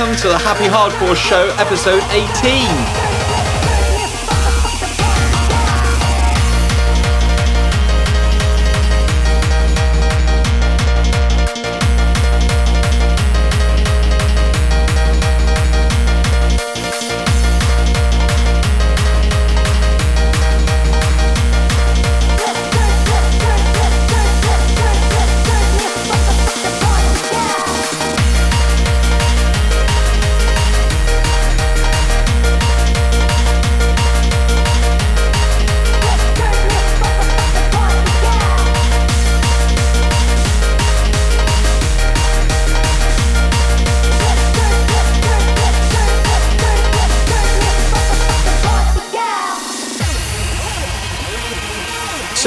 Welcome to the Happy Hardcore Show, episode 18.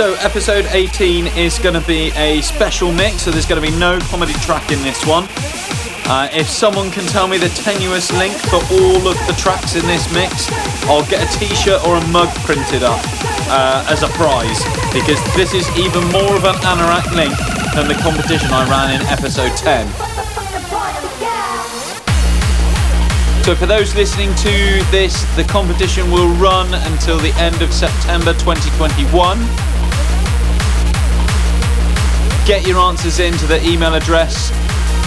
So, episode 18 is going to be a special mix, so there's going to be no comedy track in this one. Uh, if someone can tell me the tenuous link for all of the tracks in this mix, I'll get a t shirt or a mug printed up uh, as a prize, because this is even more of an anorak link than the competition I ran in episode 10. So, for those listening to this, the competition will run until the end of September 2021. Get your answers into the email address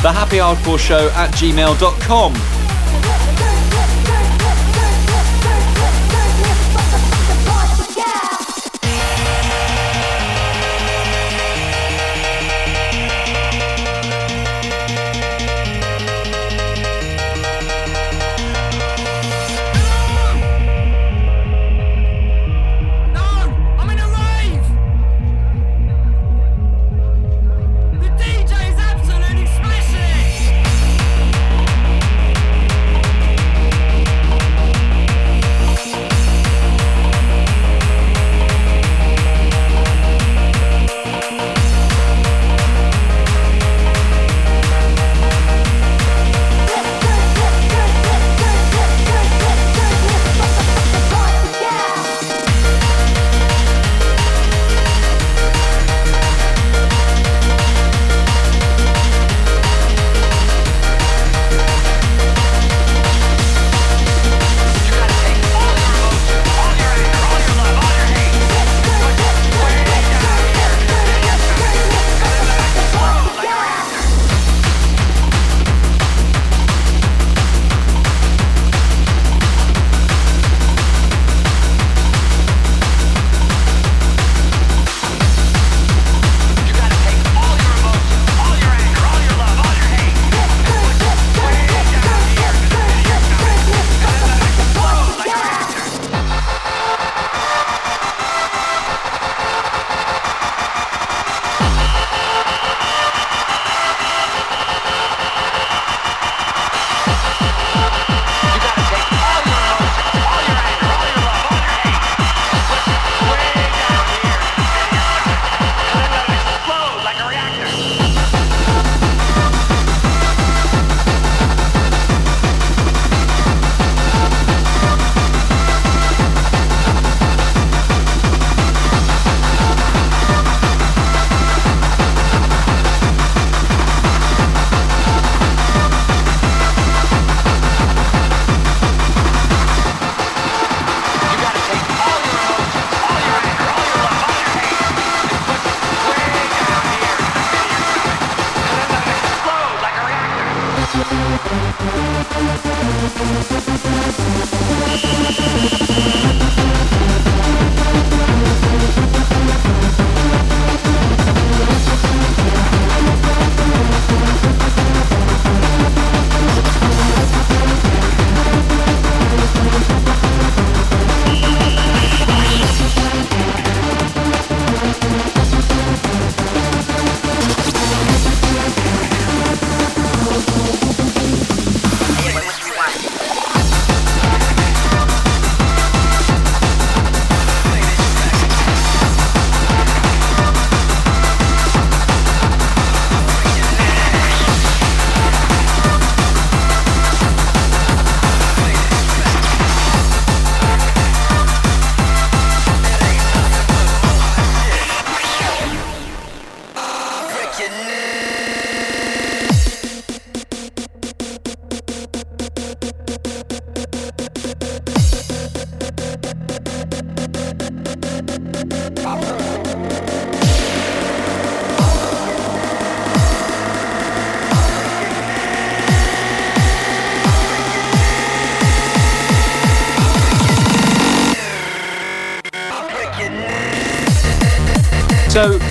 thehappyhardcoreshow at gmail.com.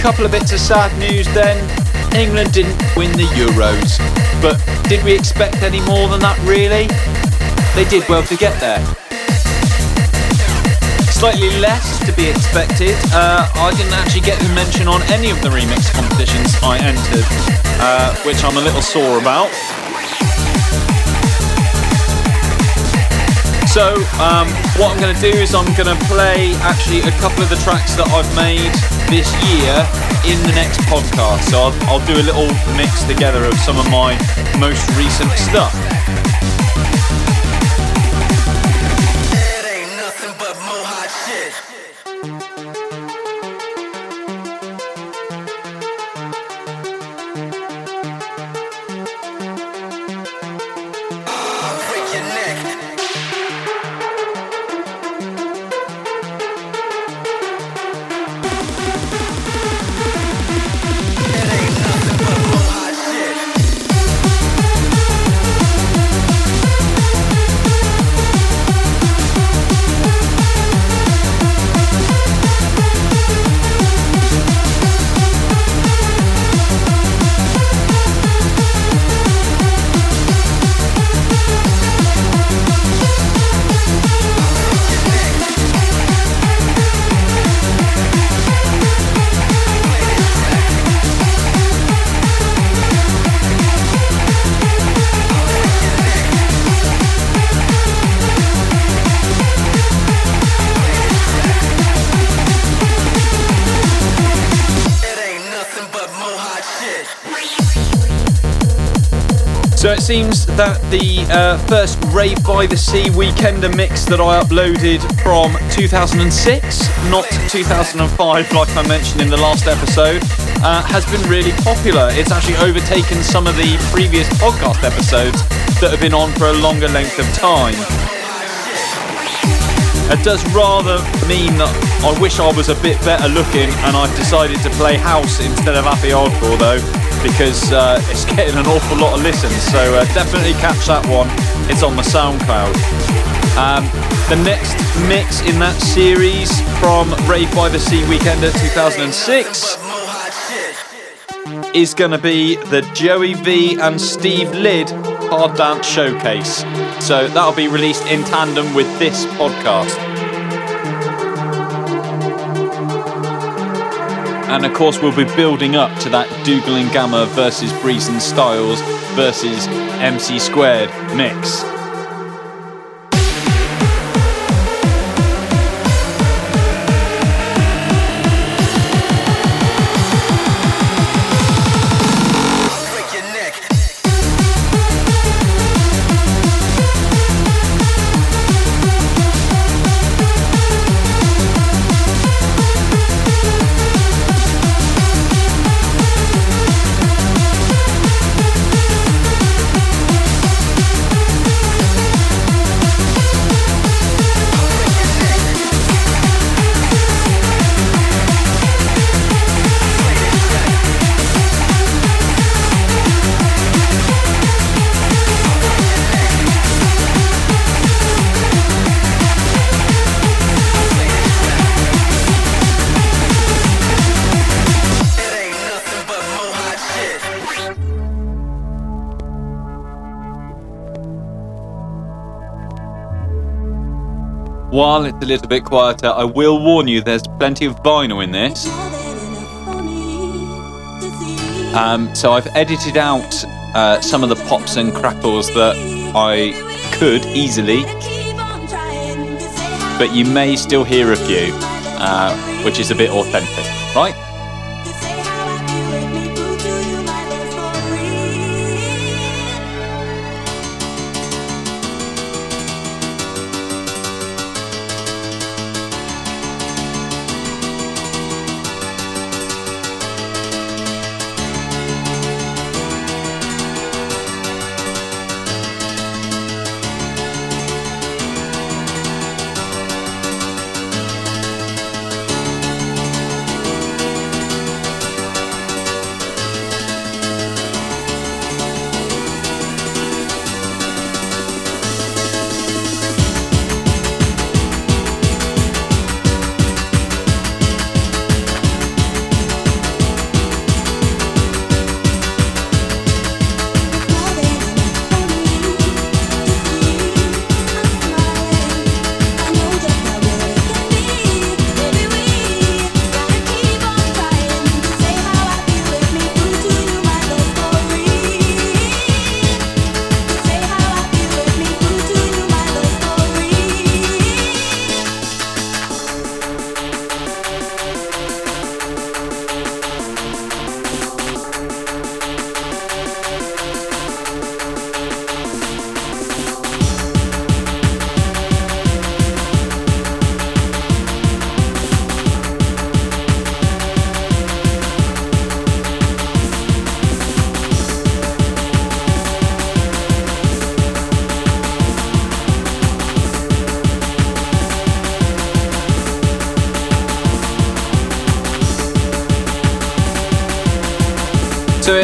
couple of bits of sad news then. England didn't win the Euros, but did we expect any more than that really? They did well to get there. Slightly less to be expected. Uh, I didn't actually get a mention on any of the remix competitions I entered, uh, which I'm a little sore about. So, um, what I'm going to do is I'm going to play actually a couple of the tracks that I've made this year in the next podcast. So, I'll, I'll do a little mix together of some of my most recent stuff. Seems that the uh, first Rave by the Sea Weekender mix that I uploaded from 2006, not 2005 like I mentioned in the last episode, uh, has been really popular. It's actually overtaken some of the previous podcast episodes that have been on for a longer length of time. It does rather mean that I wish I was a bit better looking and I've decided to play house instead of happy hardcore though because uh, it's getting an awful lot of listens so uh, definitely catch that one. It's on the SoundCloud. Um, the next mix in that series from Rave by the Sea Weekender 2006 is going to be the Joey V and Steve Lid Hard Dance Showcase. So that'll be released in tandem with this podcast. And of course, we'll be building up to that Dougal and Gammer versus Breeze and Styles versus MC Squared mix. While it's a little bit quieter, I will warn you there's plenty of vinyl in this. Um, so I've edited out uh, some of the pops and crackles that I could easily, but you may still hear a few, uh, which is a bit authentic, right?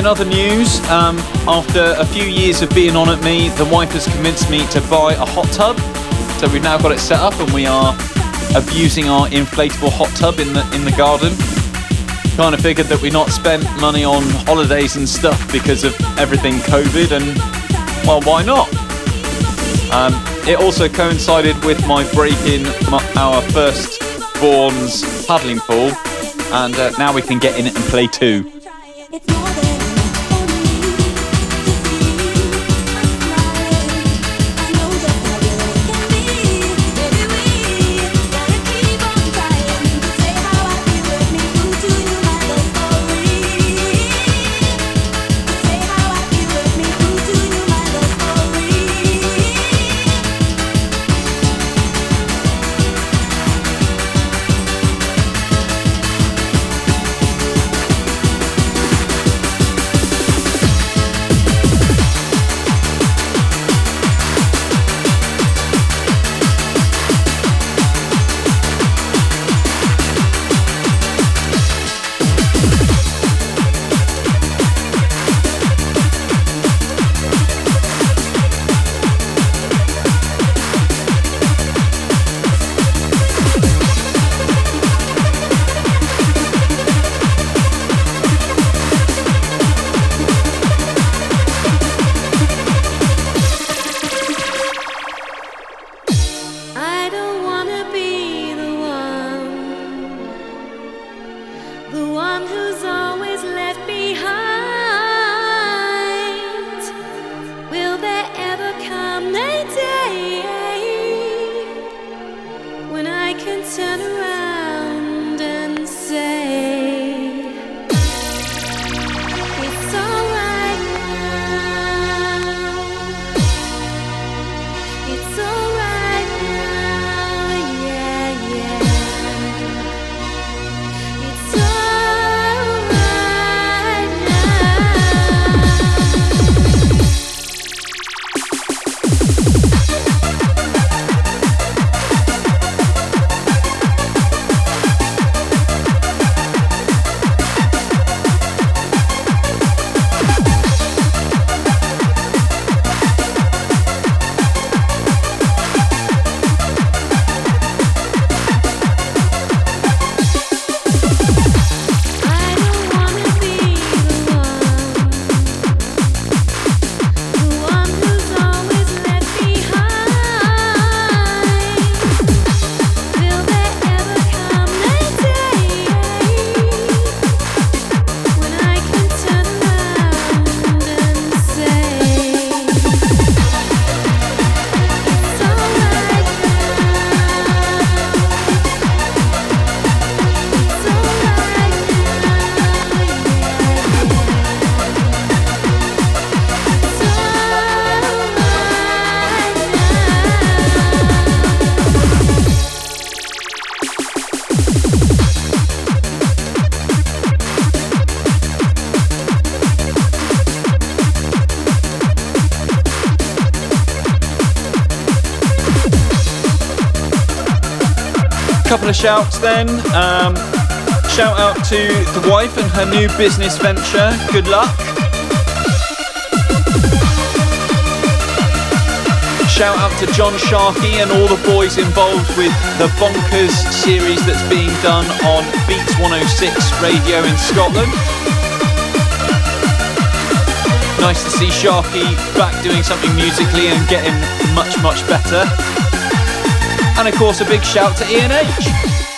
In other news, um, after a few years of being on at me, the wife has convinced me to buy a hot tub. So we've now got it set up, and we are abusing our inflatable hot tub in the in the garden. Kind of figured that we not spent money on holidays and stuff because of everything COVID, and well, why not? Um, it also coincided with my breaking our first born's paddling pool, and uh, now we can get in it and play too. Shouts then. Um, shout out to the wife and her new business venture. Good luck. Shout out to John Sharkey and all the boys involved with the Bonkers series that's being done on Beats 106 radio in Scotland. Nice to see Sharkey back doing something musically and getting much, much better. And of course, a big shout to Ian H.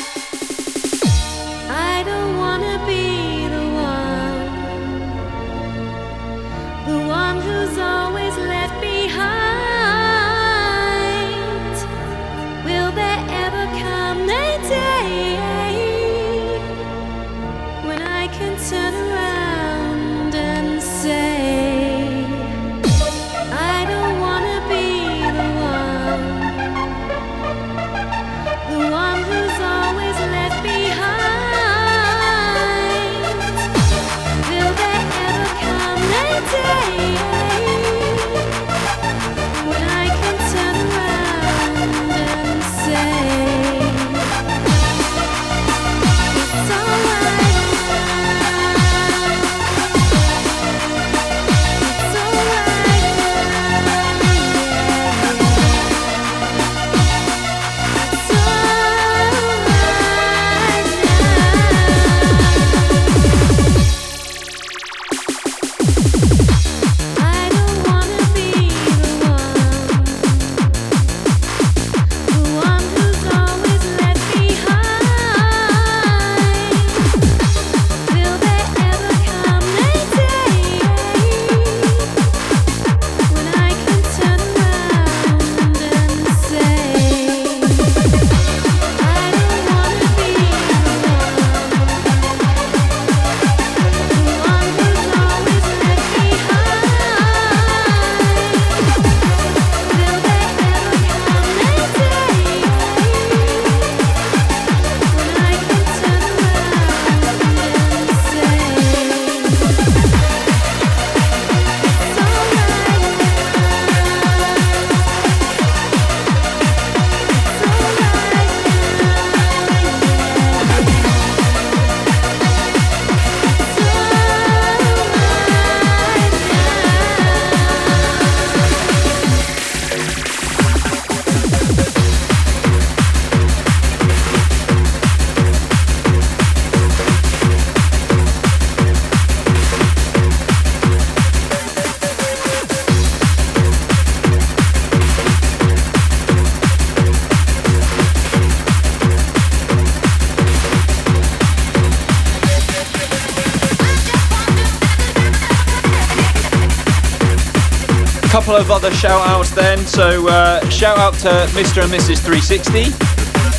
couple of other shout outs then. So, uh, shout out to Mr. and Mrs. 360.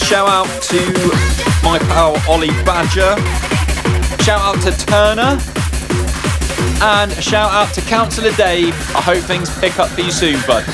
Shout out to my pal Ollie Badger. Shout out to Turner. And shout out to Councillor Dave. I hope things pick up for you soon, bud.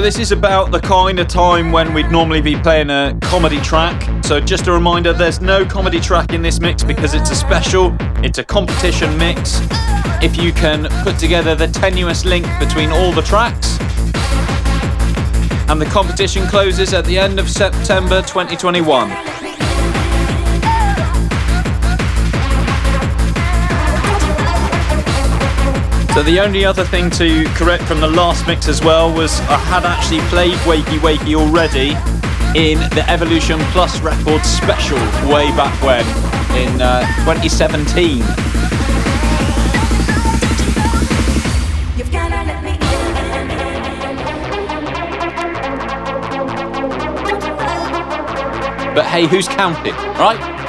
So this is about the kind of time when we'd normally be playing a comedy track. So just a reminder, there's no comedy track in this mix because it's a special, it's a competition mix. If you can put together the tenuous link between all the tracks. And the competition closes at the end of September 2021. So the only other thing to correct from the last mix as well was I had actually played Wakey Wakey already in the Evolution Plus Records special way back when in uh, 2017. You've gotta let me But hey, who's counting, right?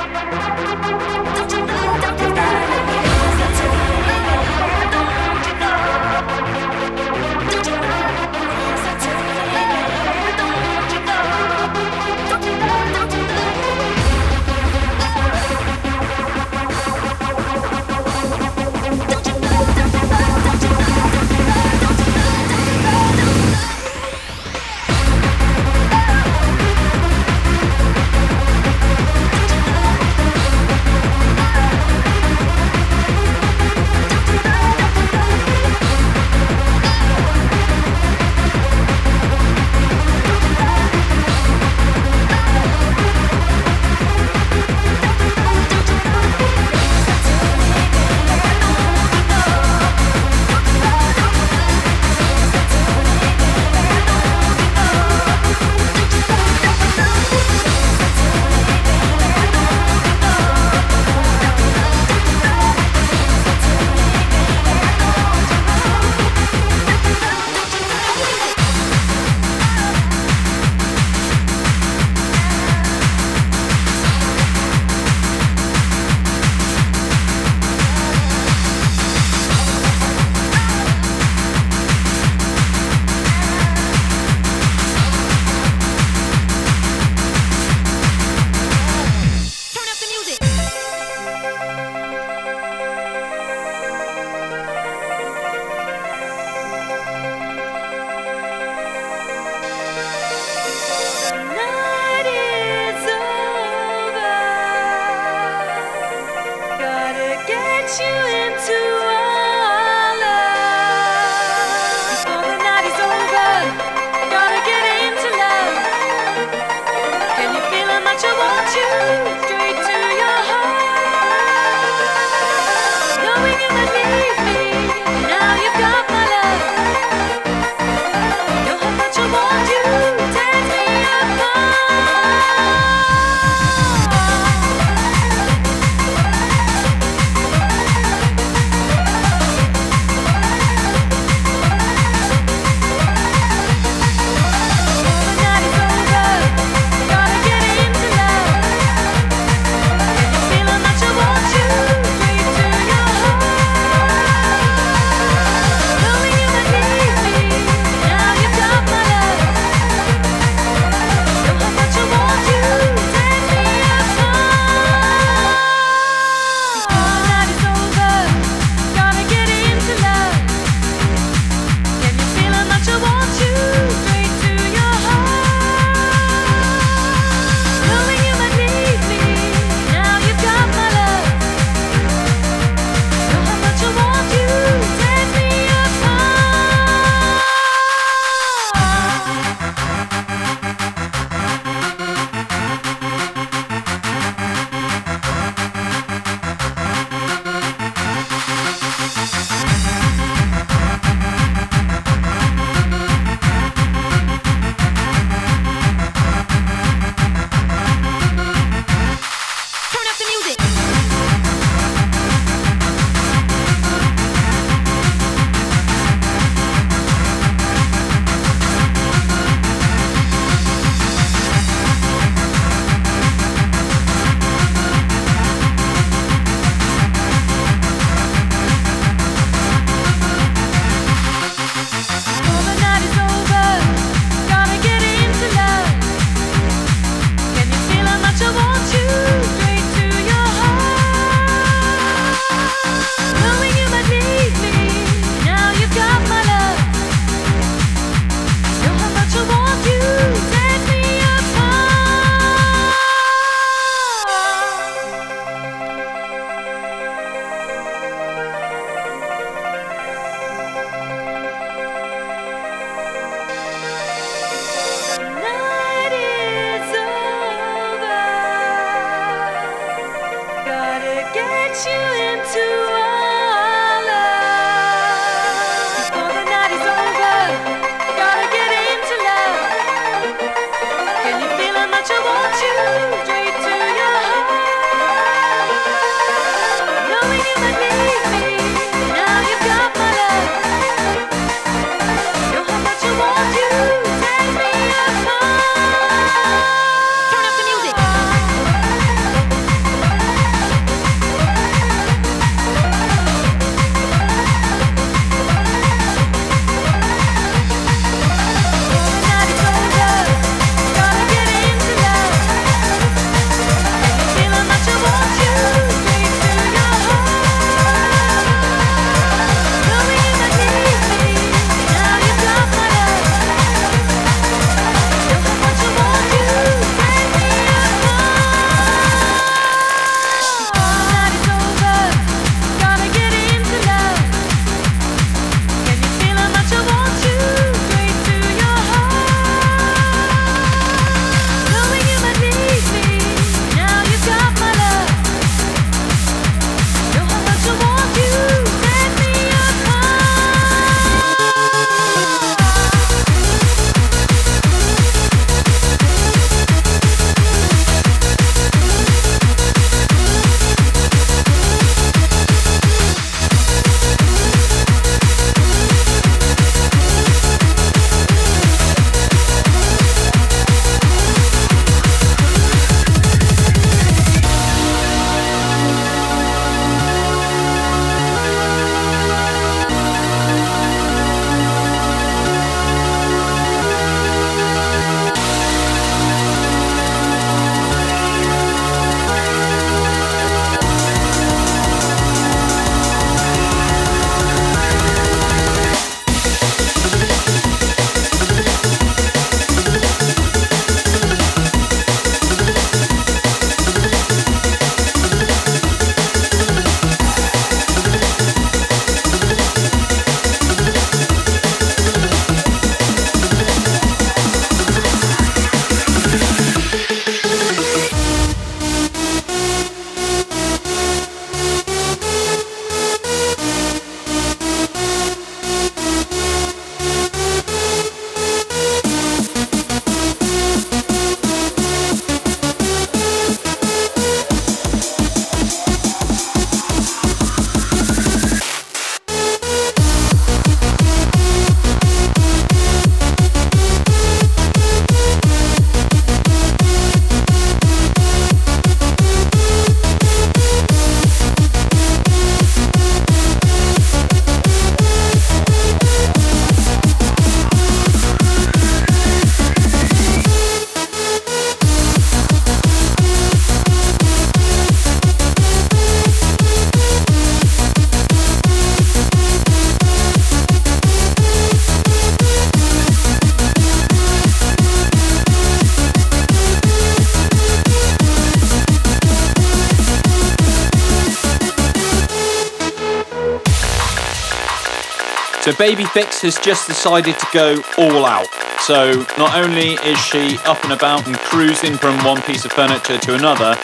So Baby Fix has just decided to go all out. So not only is she up and about and cruising from one piece of furniture to another,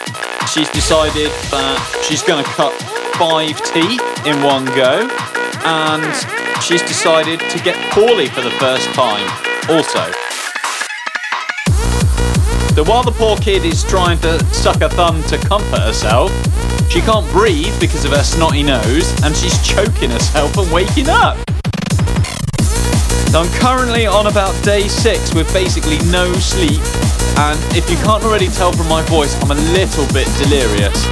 she's decided that she's going to cut five teeth in one go, and she's decided to get poorly for the first time also. So while the poor kid is trying to suck her thumb to comfort herself, she can't breathe because of her snotty nose, and she's choking herself and waking up. So I'm currently on about day six with basically no sleep, and if you can't already tell from my voice, I'm a little bit delirious.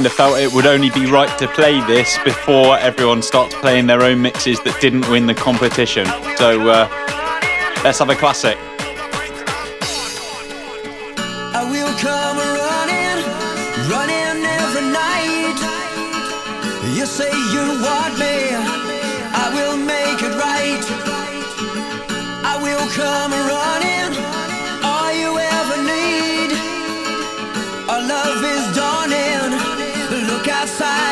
kind of felt it would only be right to play this before everyone starts playing their own mixes that didn't win the competition. So uh, let's have a classic. love is done. outside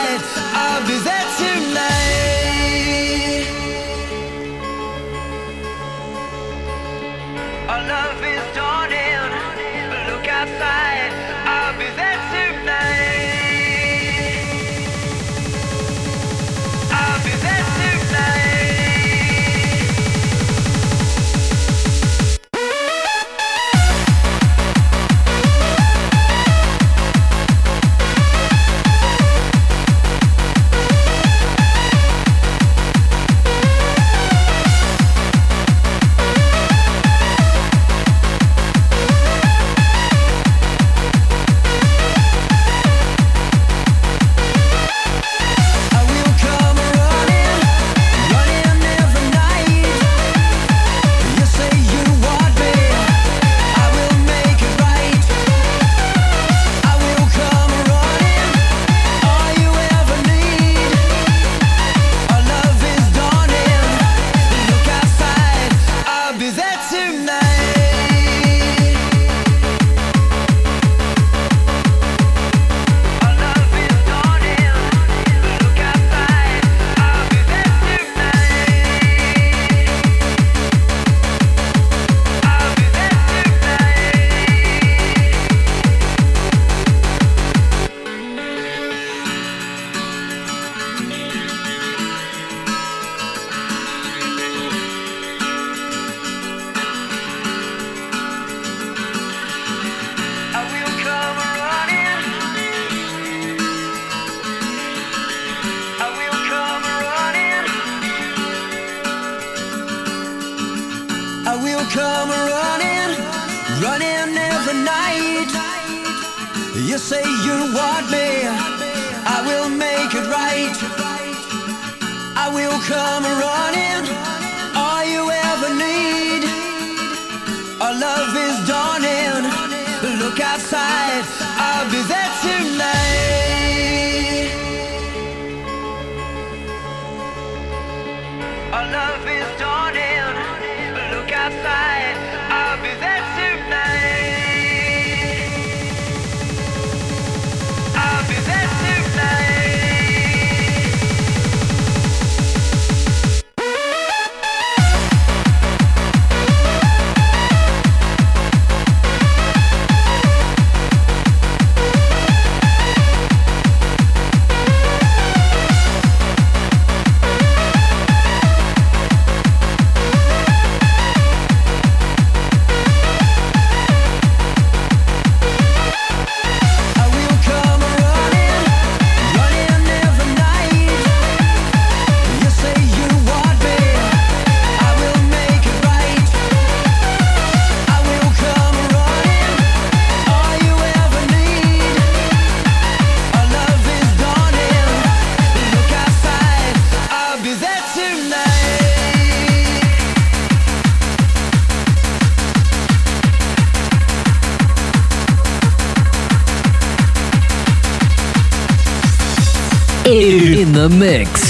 this time. mix.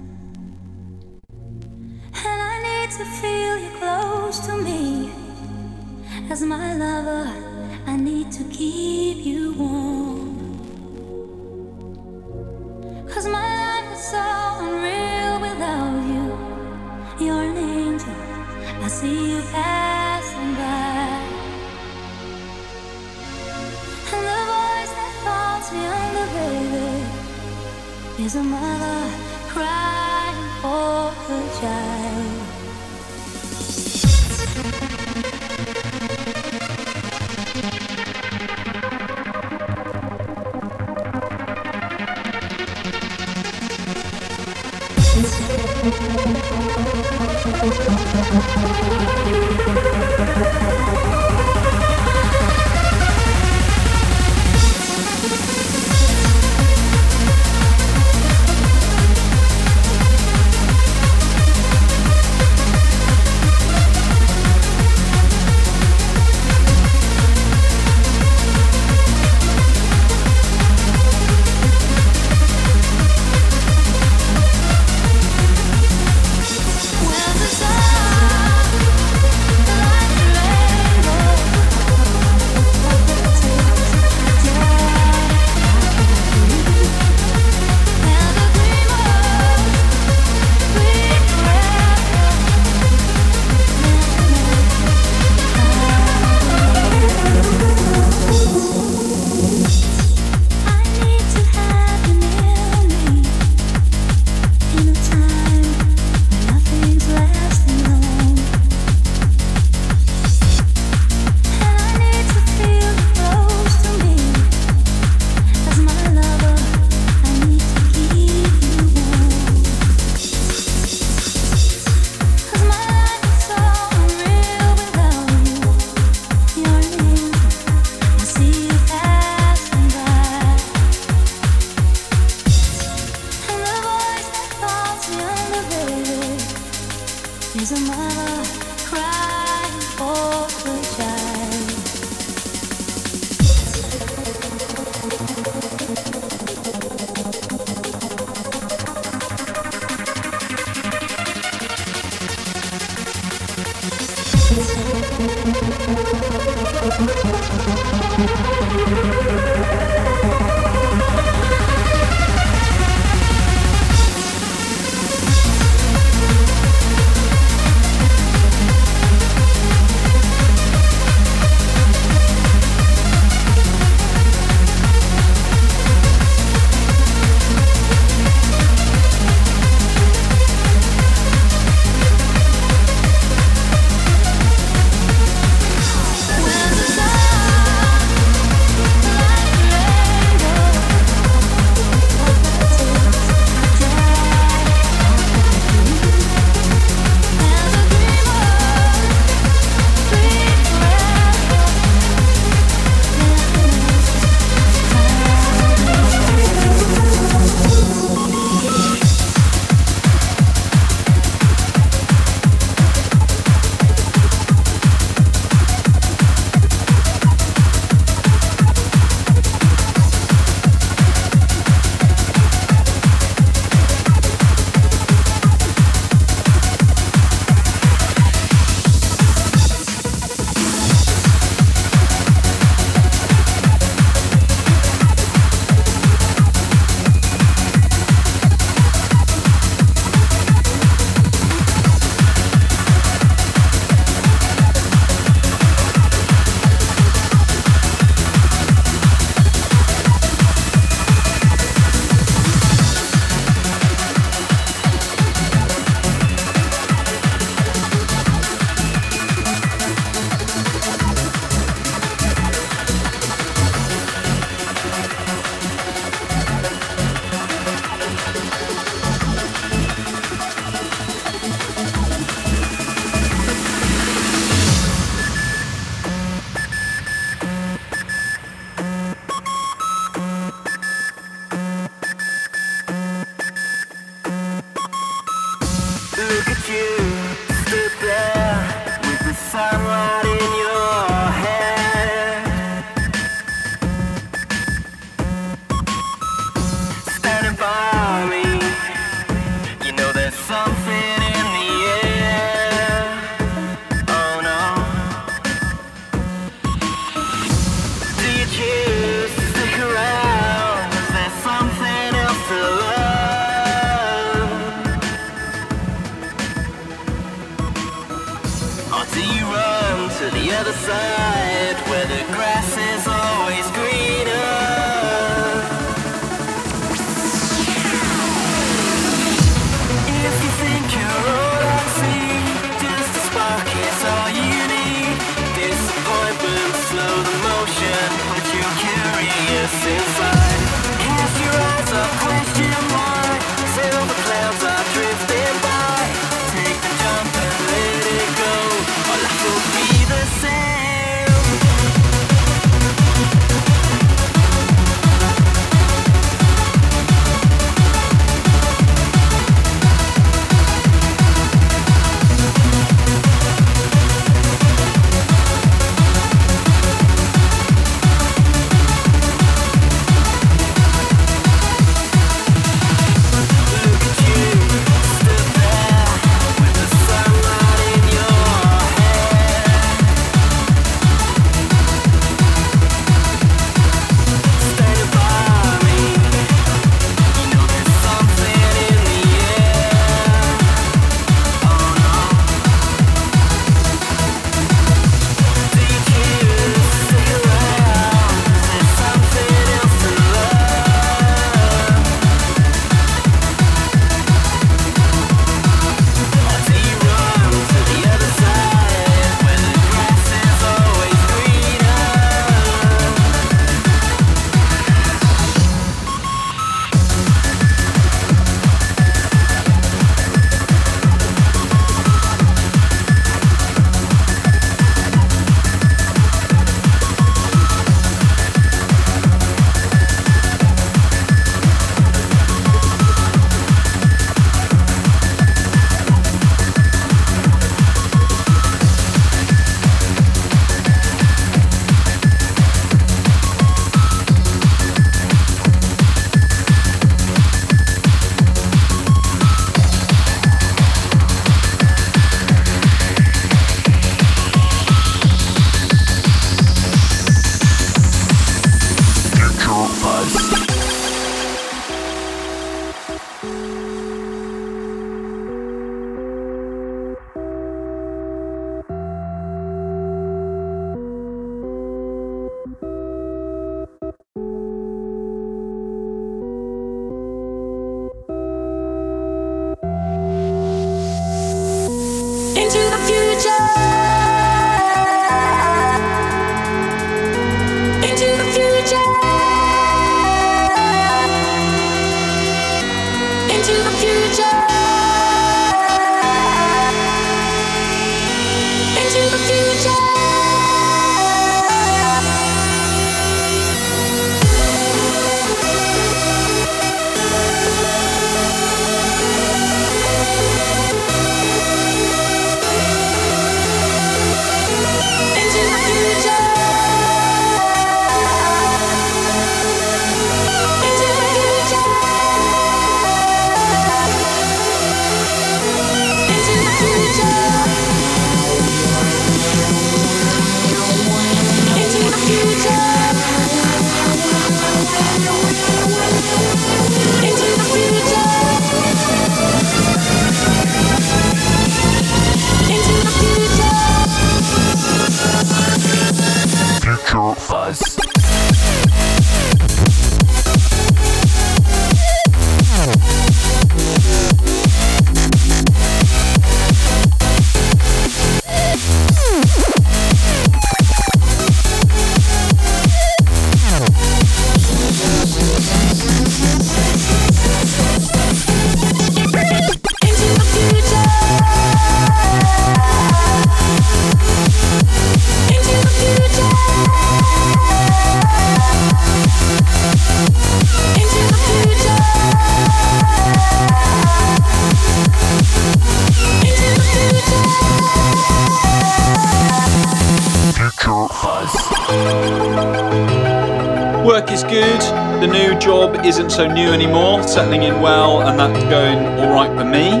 So new anymore. Settling in well, and that's going all right for me.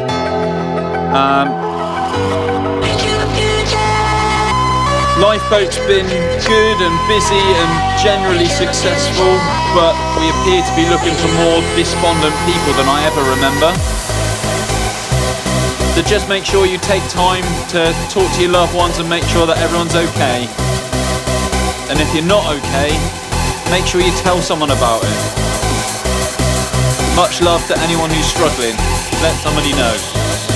Um. Lifeboat's been good and busy and generally successful, but we appear to be looking for more despondent people than I ever remember. So just make sure you take time to talk to your loved ones and make sure that everyone's okay. And if you're not okay, make sure you tell someone about it. Much love to anyone who's struggling. Let somebody know.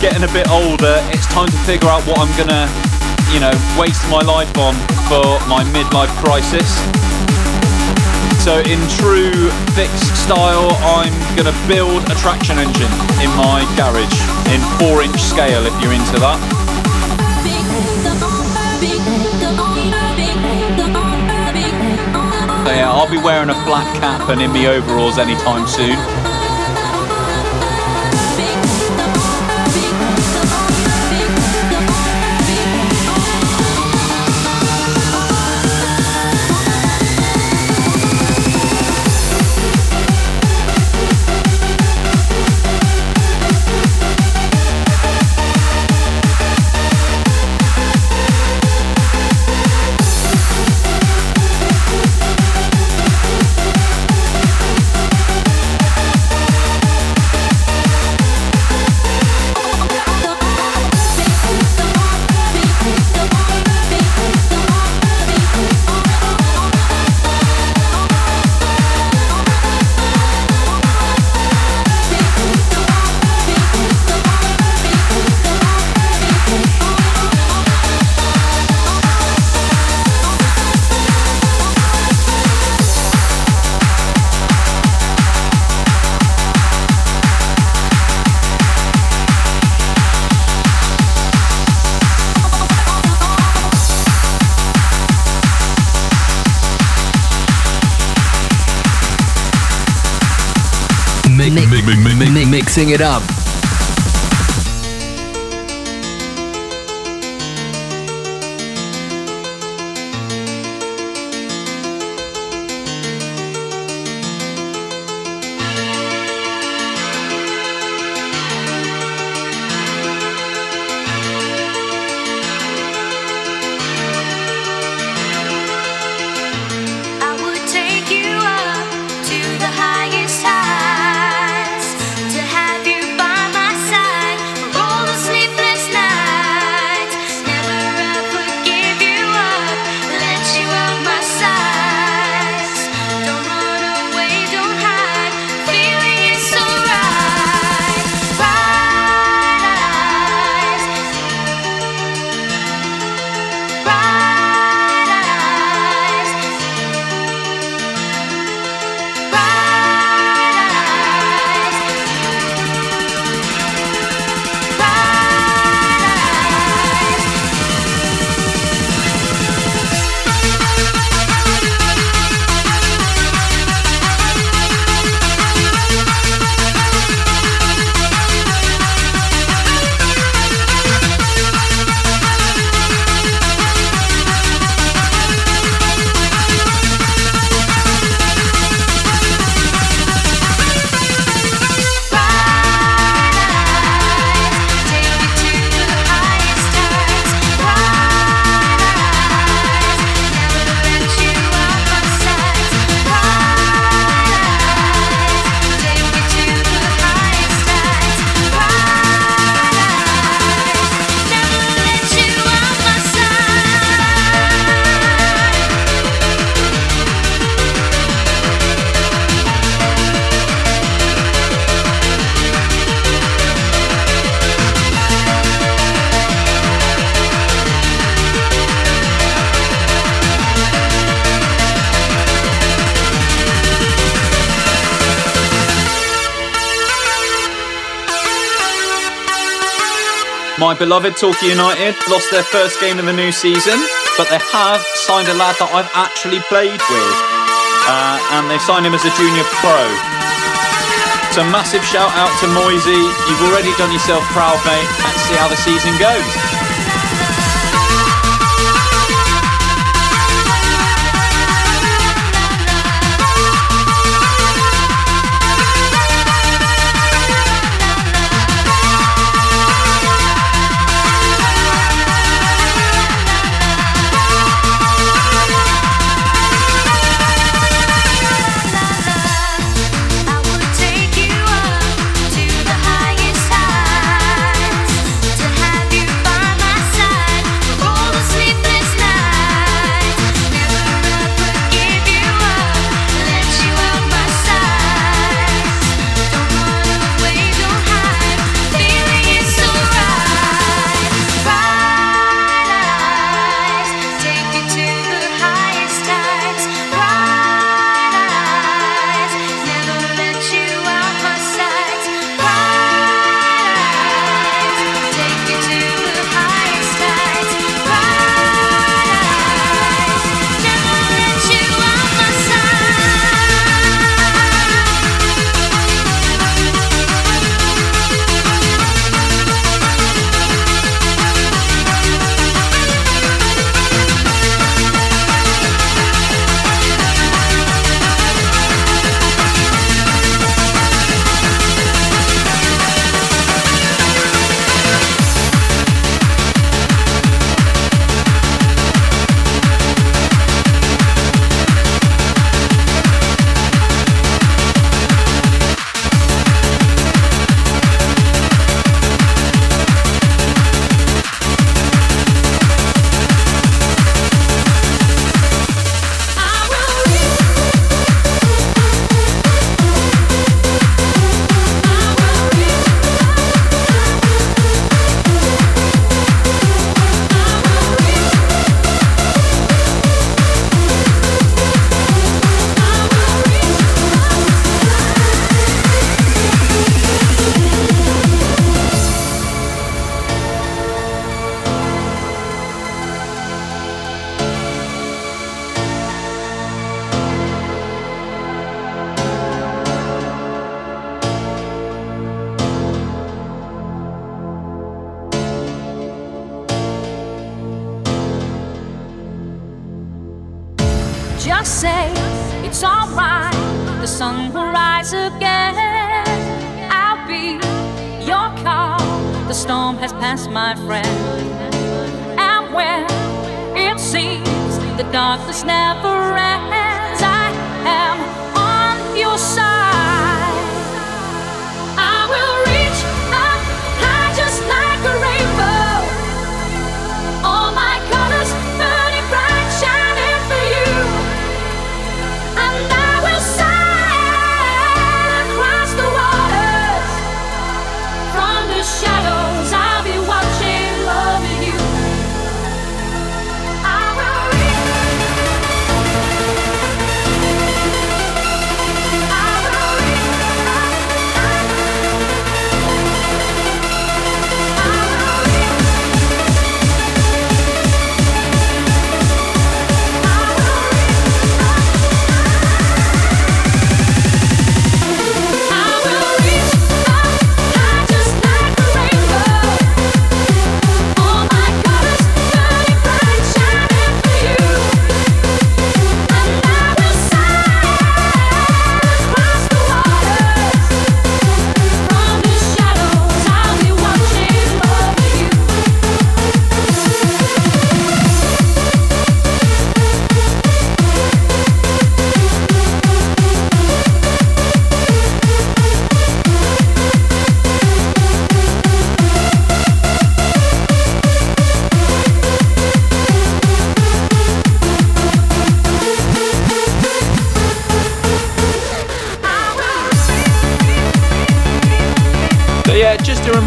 Getting a bit older, it's time to figure out what I'm gonna, you know, waste my life on for my midlife crisis. So in true Fix style, I'm gonna build a traction engine in my garage in four inch scale if you're into that. So yeah, I'll be wearing a black cap and in me overalls anytime soon. Mixing it up. My beloved Torquay United lost their first game of the new season, but they have signed a lad that I've actually played with. Uh, and they signed him as a junior pro. So massive shout out to Moisey. You've already done yourself proud, mate. Let's see how the season goes.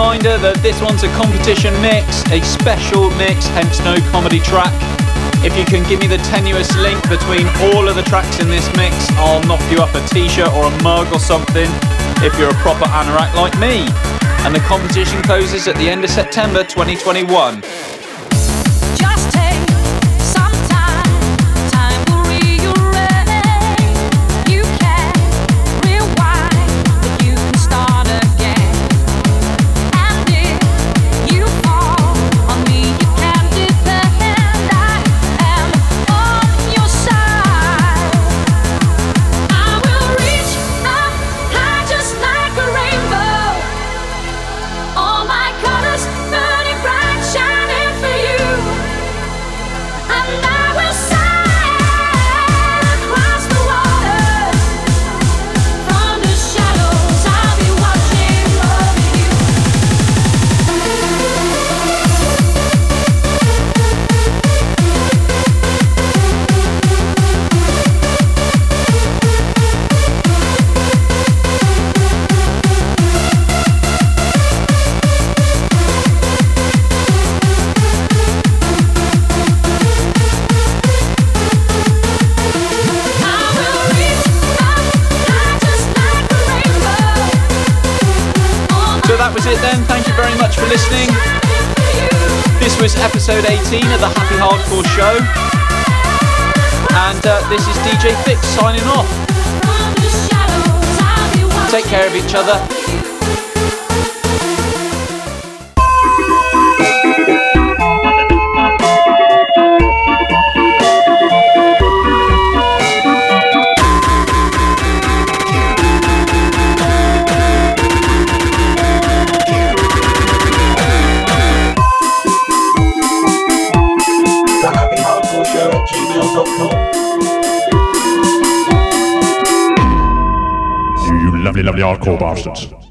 reminder that this one's a competition mix, a special mix, hence no comedy track. If you can give me the tenuous link between all of the tracks in this mix, I'll knock you up a t-shirt or a mug or something if you're a proper anorak like me. And the competition closes at the end of September 2021. listening. This was episode 18 of the Happy Hardcore Show. And uh, this is DJ Fix signing off. Take care of each other. of the hardcore bastards.